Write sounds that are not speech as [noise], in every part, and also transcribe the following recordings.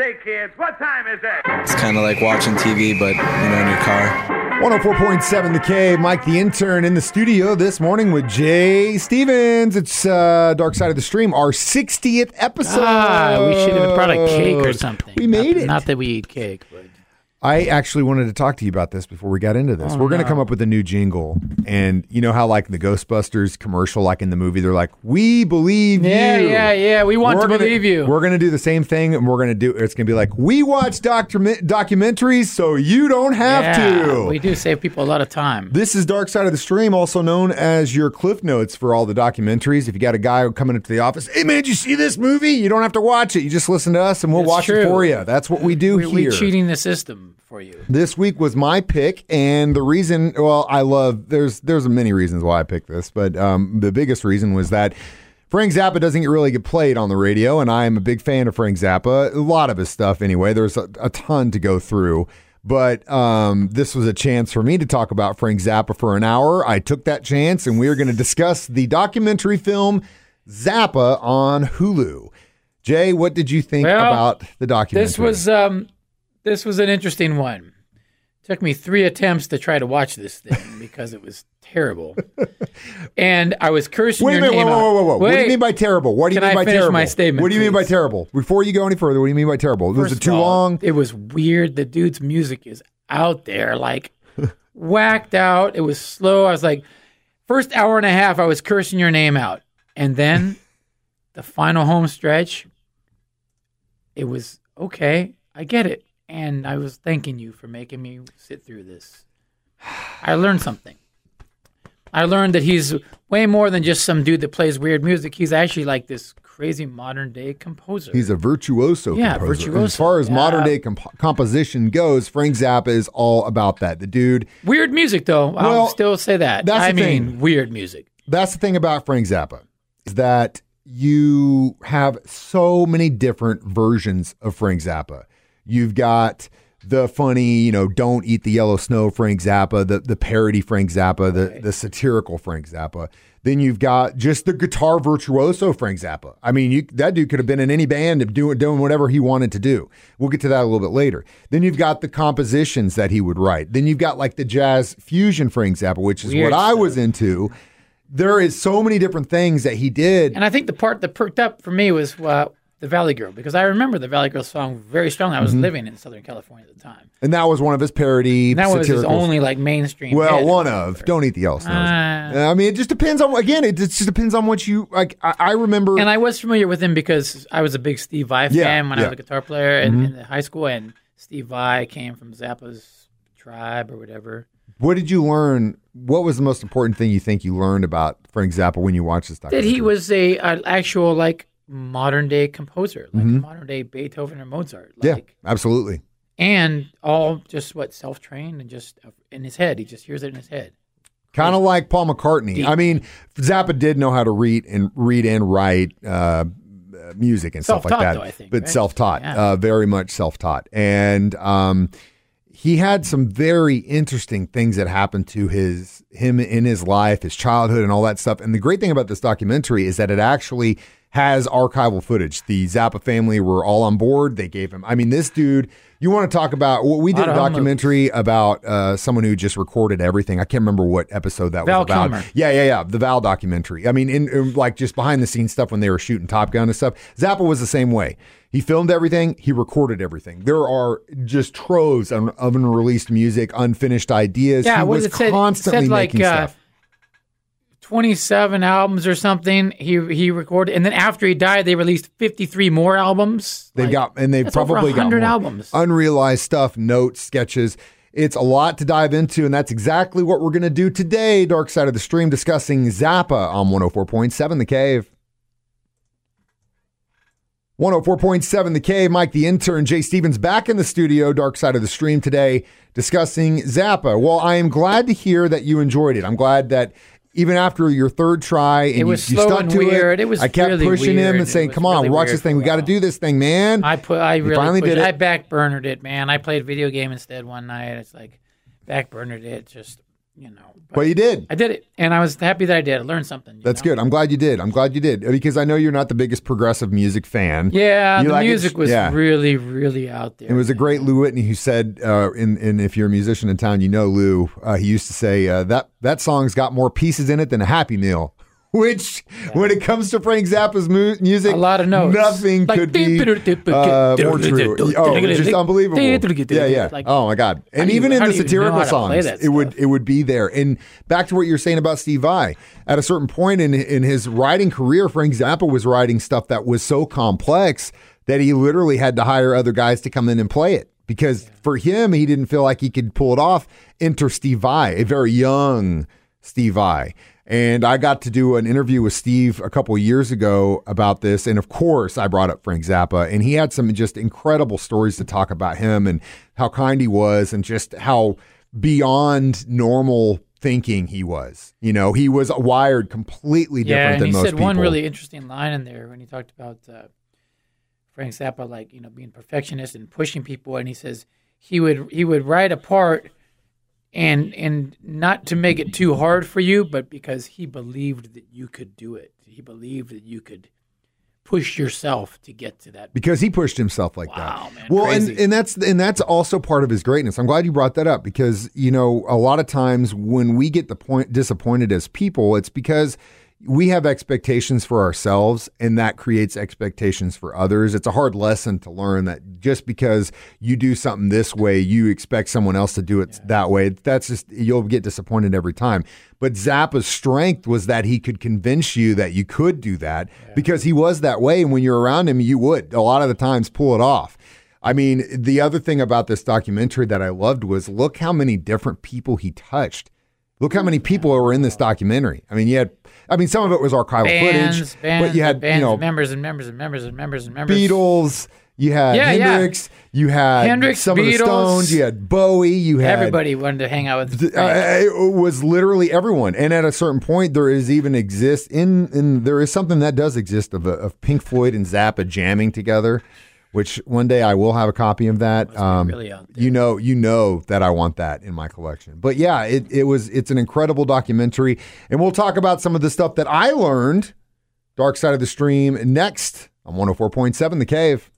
Say, kids, what time is it? It's kind of like watching TV, but you know, in your car. 104.7 The Cave, Mike the intern in the studio this morning with Jay Stevens. It's uh, Dark Side of the Stream, our 60th episode. Ah, we should have brought a cake or something. We made Not- it. Not that we eat cake, but I actually wanted to talk to you about this before we got into this. Oh, We're going to no. come up with a new jingle. And you know how, like, the Ghostbusters commercial, like in the movie, they're like, We believe yeah, you. yeah, yeah. Yeah. We want We're to gonna- believe you. We're going to do the same thing, and we're going to do it's going to be like, We watch document- documentaries so you don't have yeah, to. We do save people a lot of time. This is Dark Side of the Stream, also known as your cliff notes for all the documentaries. If you got a guy coming into the office, hey man, did you see this movie? You don't have to watch it. You just listen to us and we'll It's watch it true. for you. That's what we do We, here. we're cheating the system for you. This week was my pick, and the reason, well, I love. There's there's many reasons why I picked this, but um, the biggest reason was that Frank Zappa doesn't get really get played on the radio, and I am a big fan of Frank Zappa. A lot of his stuff, anyway. There's a, a ton to go through. But um, this was a chance for me to talk about Frank Zappa for an hour. I took that chance, and we are going to discuss the documentary film Zappa on Hulu. Jay, what did you think Well, about the documentary? This was um, this was an interesting one. Took me three attempts to try to watch this thing [laughs] because it was terrible, and I was cursing Wait a your minute, whoa, name whoa, out. whoa, whoa. What do you mean by terrible? What do you mean by terrible? my statement, What do you mean by terrible? Before you go any further, what do you mean by terrible? Was it too long? It was weird. The dude's music is out there, like [laughs] whacked out. It was slow. I was like, first hour and a half, I was cursing your name out, and then the final home stretch, it was okay. I get it, and I was thanking you for making me sit through this. I learned something. I learned that he's way more than just some dude that plays weird music. He's actually like this crazy modern day composer. He's a virtuoso Yeah, composer. virtuoso. As far as Yeah. modern day comp- composition goes, Frank Zappa is all about that. The dude, Weird music, though. Well, I'll still say that. that's I the mean, thing. weird music. that's the thing about Frank Zappa, is that you have so many different versions of Frank Zappa. You've got the funny, you know, don't eat the yellow snow Frank Zappa, the the parody Frank Zappa, the the satirical Frank Zappa. Then you've got just the guitar virtuoso Frank Zappa. I mean, you, that dude could have been in any band doing doing whatever he wanted to do. We'll get to that a little bit later. Then you've got the compositions that he would write. Then you've got like the jazz fusion Frank Zappa, which is Weird what I was into. There is so many different things that he did. And I think the part that perked up for me was uh, the Valley Girl because I remember the Valley Girl song very strongly. I was Mm-hmm. living in Southern California at the time. And that was one of his parody And that was his only like mainstream. Well, one of. Don't eat the yellow snows. Ah. I mean, it just depends on again. It just depends on what you like. I, I remember. And I was familiar with him because I was a big Steve Vai fan Yeah, when yeah. Mm-hmm. I was a guitar player in, in high school, and Steve Vai came from Zappa's tribe or whatever. what did you learn? What was the most important thing you think you learned about Frank Zappa when you watched this That he was a an actual like modern day composer, like Mhm. modern day Beethoven or Mozart. Yeah, Like, absolutely. and all just what self trained and just in his head. He just hears it in his head. Kind of like Paul McCartney. Deep. I mean, Zappa did know how to read and read and write uh, music and stuff like that. though, I think, but right? self-taught, Yeah. uh, very much self-taught, and um, he had some very interesting things that happened to his him in his life, his childhood, and all that stuff. And the great thing about this documentary is that it actually has archival footage. The Zappa family were all on board. They gave him. I mean, this dude. You want to talk about? Well, we did a documentary about uh, someone who just recorded everything. I can't remember what episode that Val was about. Kilmer. Yeah, yeah, yeah. The Val documentary. I mean, in, in like just behind the scenes stuff when they were shooting Top Gun and stuff. Zappa was the same way. He filmed everything. He recorded everything. There are just troves of, of unreleased music, unfinished ideas. Yeah, he was it say? Constantly said like making uh, stuff. Twenty seven albums or something. He he recorded, and then after he died, they released fifty three more albums. They've Like, got and they've probably got 100 more albums. unrealized stuff, notes, sketches. It's a lot to dive into, and that's exactly what we're going to do today. Dark Side of the Stream, discussing Zappa on 104.7 The Cave. 104.7 The Cave. Mike the intern, Jay Stevens, back in the studio, Dark Side of the Stream today, discussing Zappa. Well, I am glad to hear that you enjoyed it. I'm glad that even after your third try and It was you, you slow stuck and to weird. it, It was I kept really pushing him and saying, "Come on, really watch this thing. We got to do this thing, man." I put I really finally did it. I backburnered it, man. I played video game instead one night. It's like backburnered it. Just you know. But you did. I did it, and I was happy that I did. I learned something. That's know? good. I'm glad you did. I'm glad you did because I know you're not the biggest progressive music fan. Yeah, You the like it? music was Yeah. really, really out there. It was a great Lou Whitney who said, uh, in, in if you're a musician in town, you know Lou. Uh, he used to say uh, that that song's got more pieces in it than a Happy Meal. Which, when it comes to Frank Zappa's mu- music, A lot of notes. nothing Like, could be uh, more true. Oh, it's just unbelievable. Yeah, yeah. Like, oh my god! And do you- even in the do you know satirical how to play songs, that it would it would be there. And back to what you're saying about Steve Vai. At a certain point in in his writing career, Frank Zappa was writing stuff that was so complex that he literally had to hire other guys to come in and play it because for him, he didn't feel like he could pull it off. Enter Steve Vai, a very young Steve Vai. And I got to do an interview with Steve a couple of years ago about this. And of course, I brought up Frank Zappa, and he had some just incredible stories to talk about him and how kind he was, and just how beyond normal thinking he was. You know, he was wired completely different yeah, and than he most said people. one really interesting line in there when he talked about uh, Frank Zappa, like you know, being perfectionist and pushing people, and he says he would he would write a part, and and not to make it too hard for you, but because he believed that you could do it. He believed that you could push yourself to get to that. because he pushed himself like Wow, that. man, well, and and that's and that's also part of his greatness. I'm glad you brought that up because you know a lot of times when we get the point disappointed as people, it's because we have expectations for ourselves and that creates expectations for others. It's a hard lesson to learn that just because you do something this way, you expect someone else to do it that way. That's just you'll get disappointed every time. But Zappa's strength was that he could convince you that you could do that because he was that way and when you're around him you would a lot of the times pull it off. I mean, the other thing about this documentary that I loved was look how many different people he touched. Look how many people were in this documentary. I mean, you had, I mean, some of it was archival Bands, footage, bands, but you had, bands, you know, members and members and members and members and members. Beatles, you had Yeah, yeah. Hendrix, you had Hendrix, some of the Beatles. Stones, you had Bowie, you had Everybody wanted to hang out with. Th- uh, it was literally everyone, and at a certain point, there is even exist in in there is something that does exist of, a, of Pink Floyd and Zappa jamming together, which one day I will have a copy of that. Um, really you know, you know that I want that in my collection. But yeah, it it was it's an incredible documentary, and we'll talk about some of the stuff that I learned. Dark Side of the Stream next on 104.7 The Cave.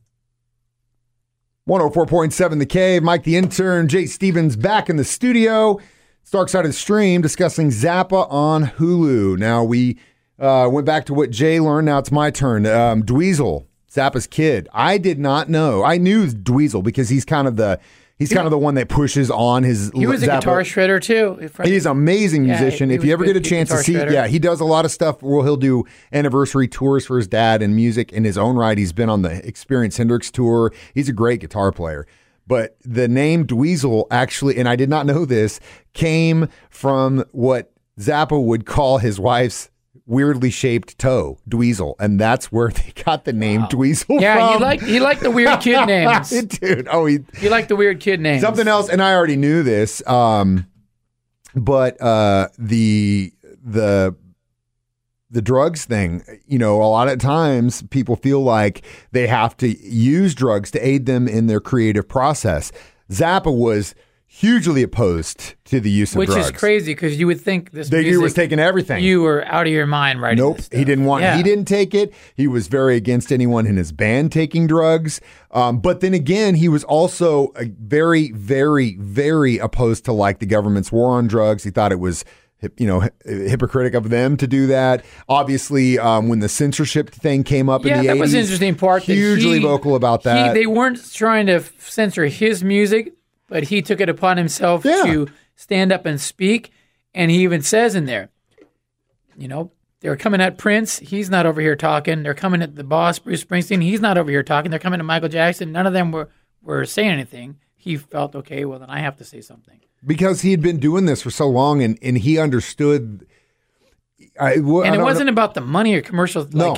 104.7 The Cave. Mike the intern, Jay Stevens back in the studio. It's Dark Side of the Stream discussing Zappa on Hulu. Now we uh, went back to what Jay learned. Now it's my turn. Um, Dweezil, Zappa's kid. I did not know. I knew Dweezil because he's kind of the he's kind of the one that pushes on his. he was a guitar shredder too. He's an amazing musician. he if you ever good- get a chance to see, shredder. yeah, he does a lot of stuff Well, he'll do anniversary tours for his dad and music in his own right. He's been on the Experience Hendrix tour. He's a great guitar player. But the name Dweezil actually, and I did not know this, came from what Zappa would call his wife's weirdly shaped toe, Dweezil, and that's where they got the name Dweezil Yeah, from. Yeah, he liked he liked the weird kid [laughs] names. dude. Oh, he He liked the weird kid names. Something else, and I already knew this. Um, but uh, the the the drugs thing, you know, a lot of times people feel like they have to use drugs to aid them in their creative process. Zappa was hugely opposed to the use of which drugs. Which is crazy because you would think this That he music, was taking everything. You were out of your mind right Nope, he didn't want. Yeah. He didn't take it. He was very against anyone in his band taking drugs. Um, but then again, he was also a very, very, very opposed to like the government's war on drugs. He thought it was. You know, hi- hypocritic of them to do that. Obviously, um, when the censorship thing came up Yeah, in the that 80s, was an interesting part. Hugely he- vocal about he- that. they weren't trying to censor his music, but he took it upon himself Yeah. to stand up and speak. And he even says in there, you know, they're coming at Prince. He's not over here talking. They're coming at the boss, Bruce Springsteen. He's not over here talking. They're coming at Michael Jackson. None of them were, were saying anything. He felt, okay, well, then I have to say something. because he had been doing this for so long, and and he understood. I, well, And it know- wasn't about the money or commercials. No.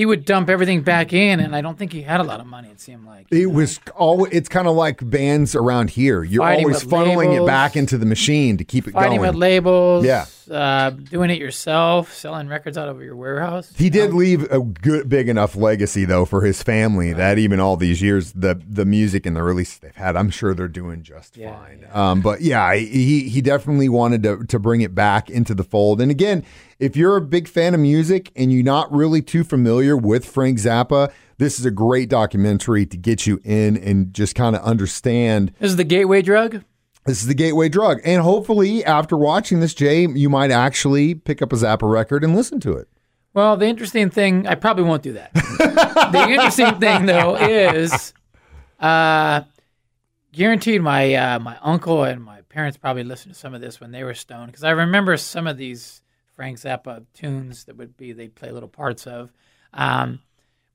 He would dump everything back in, and I don't think he had a lot of money. It seemed like It was all. It's kind of like bands around here. You're Fighting always funneling it back into the machine to keep it fighting going. with labels. Yeah. Uh, doing it yourself, selling records out of your warehouse. He did leave a good, big enough legacy though for his family that even all these years, the the music and the releases they've had, I'm sure they're doing just Yeah, fine. Um, but yeah, he he definitely wanted to to bring it back into the fold. And again, if you're a big fan of music and you're not really too familiar with Frank Zappa, this is a great documentary to get you in and just kind of understand This is the gateway drug. This is the gateway drug. And hopefully, after watching this, Jay, you might actually pick up a Zappa record and listen to it. Well, the interesting thing, I probably won't do that. [laughs] the interesting thing, though, is uh, guaranteed my uh, my uncle and my parents probably listened to some of this when they were stoned because I remember some of these Frank Zappa tunes that would be they'd play little parts of. Um,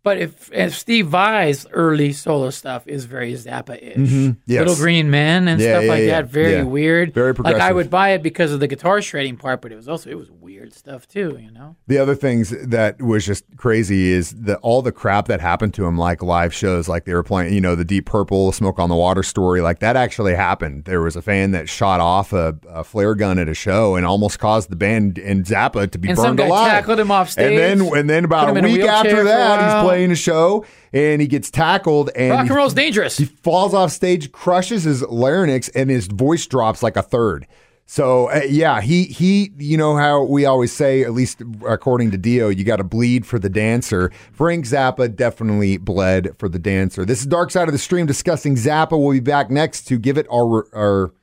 but if, if Steve Vai's early solo stuff is very Zappa-ish, mm-hmm. Yes. Little Green Men and Yeah, stuff yeah, like yeah, that, very weird. Very Like I would buy it because of the guitar shredding part, but it was also it was weird stuff too, you know. The other things that was just crazy is that all the crap that happened to him, like live shows, like they were playing, you know, the Deep Purple Smoke on the Water story, like that actually happened. There was a fan that shot off a, a flare gun at a show and almost caused the band and Zappa to be And burned some guy alive. tackled him off stage, And then, and then about a him in a week after that, he's while. Playing a show and he gets tackled and Rock and roll's dangerous. he falls off stage, crushes his larynx, and his voice drops like a third. So uh, yeah, he he, you know how we always say, at least according to Dio, you got to bleed for the dancer. Frank Zappa definitely bled for the dancer. This is Dark Side of the Stream discussing Zappa. We'll be back next to give it our our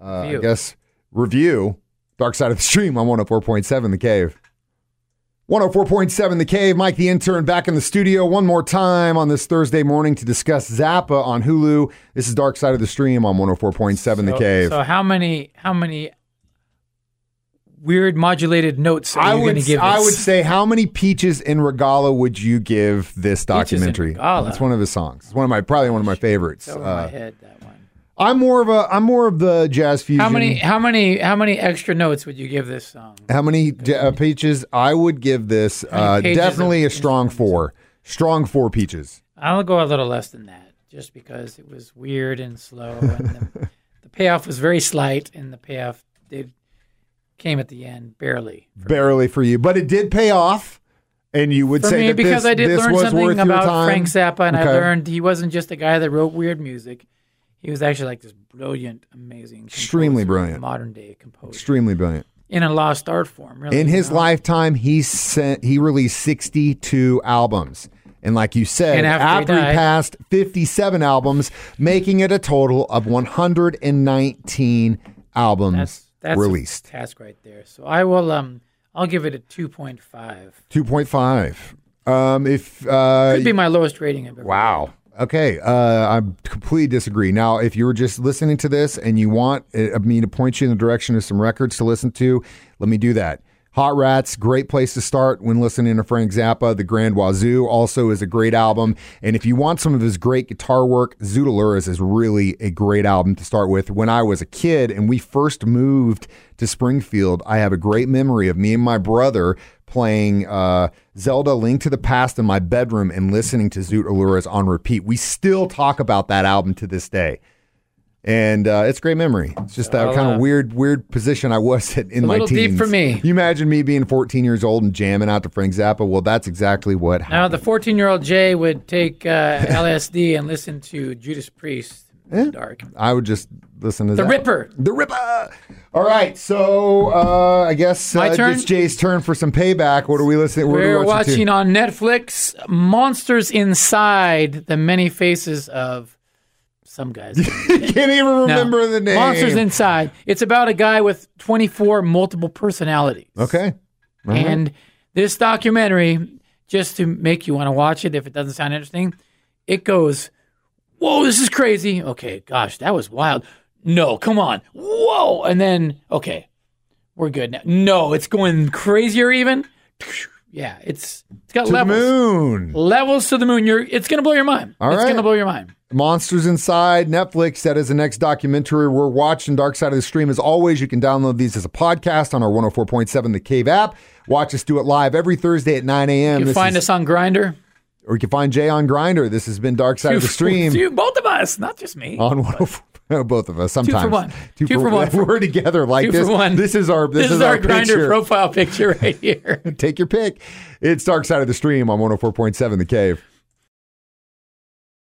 uh, I guess review. Dark Side of the Stream on 104.7 The Cave. 104.7 The Cave. Mike the intern back in the studio one more time on this Thursday morning to discuss Zappa on Hulu. This is Dark Side of the Stream on 104.7 The Cave. So how many how many weird modulated notes are I you going would to give I would say how many Peaches en Regalia would you give this documentary? It's one of his songs. It's one of my probably one of my favorites. It's over my Uh, head that. I'm more of a I'm more of the jazz fusion. How many how many how many extra notes would you give this song? How many uh, peaches? I would give this uh, definitely a strong four. Strong four peaches. I'll go a little less than that, just because it was weird and slow, and the, [laughs] the payoff was very slight, and the payoff did came at the end barely. barely for you, but it did pay off. And you would For say me, that because this, I did learn something about? Frank Zappa, and I learned he wasn't just a guy that wrote weird music. He was actually like this brilliant, amazing, Extremely brilliant. modern day composer extremely brilliant. in a lost art form. Really, In you his know? lifetime, he sent he released sixty two albums, and like you said, And after he he died- passed fifty seven albums, making it a total of one hundred and nineteen albums that's that's released. a task right there. So I will um I'll give it a two point five. Two point five. Um, if uh, Could be my lowest rating I've ever. Wow. Okay, uh, I completely disagree. Now, if you were just listening to this and you want uh, me to point you in the direction of some records to listen to, let me do that. Hot Rats, great place to start when listening to Frank Zappa. The Grand Wazoo also is a great album. And if you want some of his great guitar work, Zoot Allures is really a great album to start with. When I was a kid and we first moved to Springfield, I have a great memory of me and my brother playing uh, Zelda Link to the Past in my bedroom and listening to Zoot Allures on repeat. We still talk about that album to this day. And uh, it's a great memory. It's just that Well, kind of weird, weird position I was in, in my teens. deep for me. You imagine me being 14 years old and jamming out to Frank Zappa? Well, that's exactly what Now happened. the fourteen year old Jay would take uh, [laughs] LSD and listen to Judas Priest. in the Dark. I would just listen to The Zappa. Ripper. The Ripper. All right, so uh, I guess My uh, turn? it's Jay's turn for some payback. What are we listening? What are We're we watching to? on Netflix Monsters Inside the Many Faces of some guys. [laughs] Can't even No. remember the name. Monsters Inside. It's about a guy with 24 multiple personalities. Okay. All right. And this documentary, just to make you want to watch it if it doesn't sound interesting, it goes, Whoa, this is crazy. Okay, gosh, that was wild. No, come on. Whoa. And then, okay, we're good now. No, it's going crazier even. Yeah, it's it's got levels to the moon. Levels to the moon. You're it's gonna blow your mind. All it's right. gonna blow your mind. Monsters Inside, Netflix. That is the next documentary we're watching. Dark Side of the Stream. As always, you can download these as a podcast on our 104.7 The Cave app. Watch us do it live every Thursday at 9 a.m. You This find is- us on Grindr. or you can find Jay on Grindr. This has been Dark Side of the Stream You, both of us, not just me. on 104. [laughs] Both of us. Sometimes Two for one. Two for one. [laughs] We're together like Two this. for one. This is our. This, this, is our, Grindr picture. profile picture right here. [laughs] Take your pick. It's Dark Side of the Stream on 104.7 The Cave.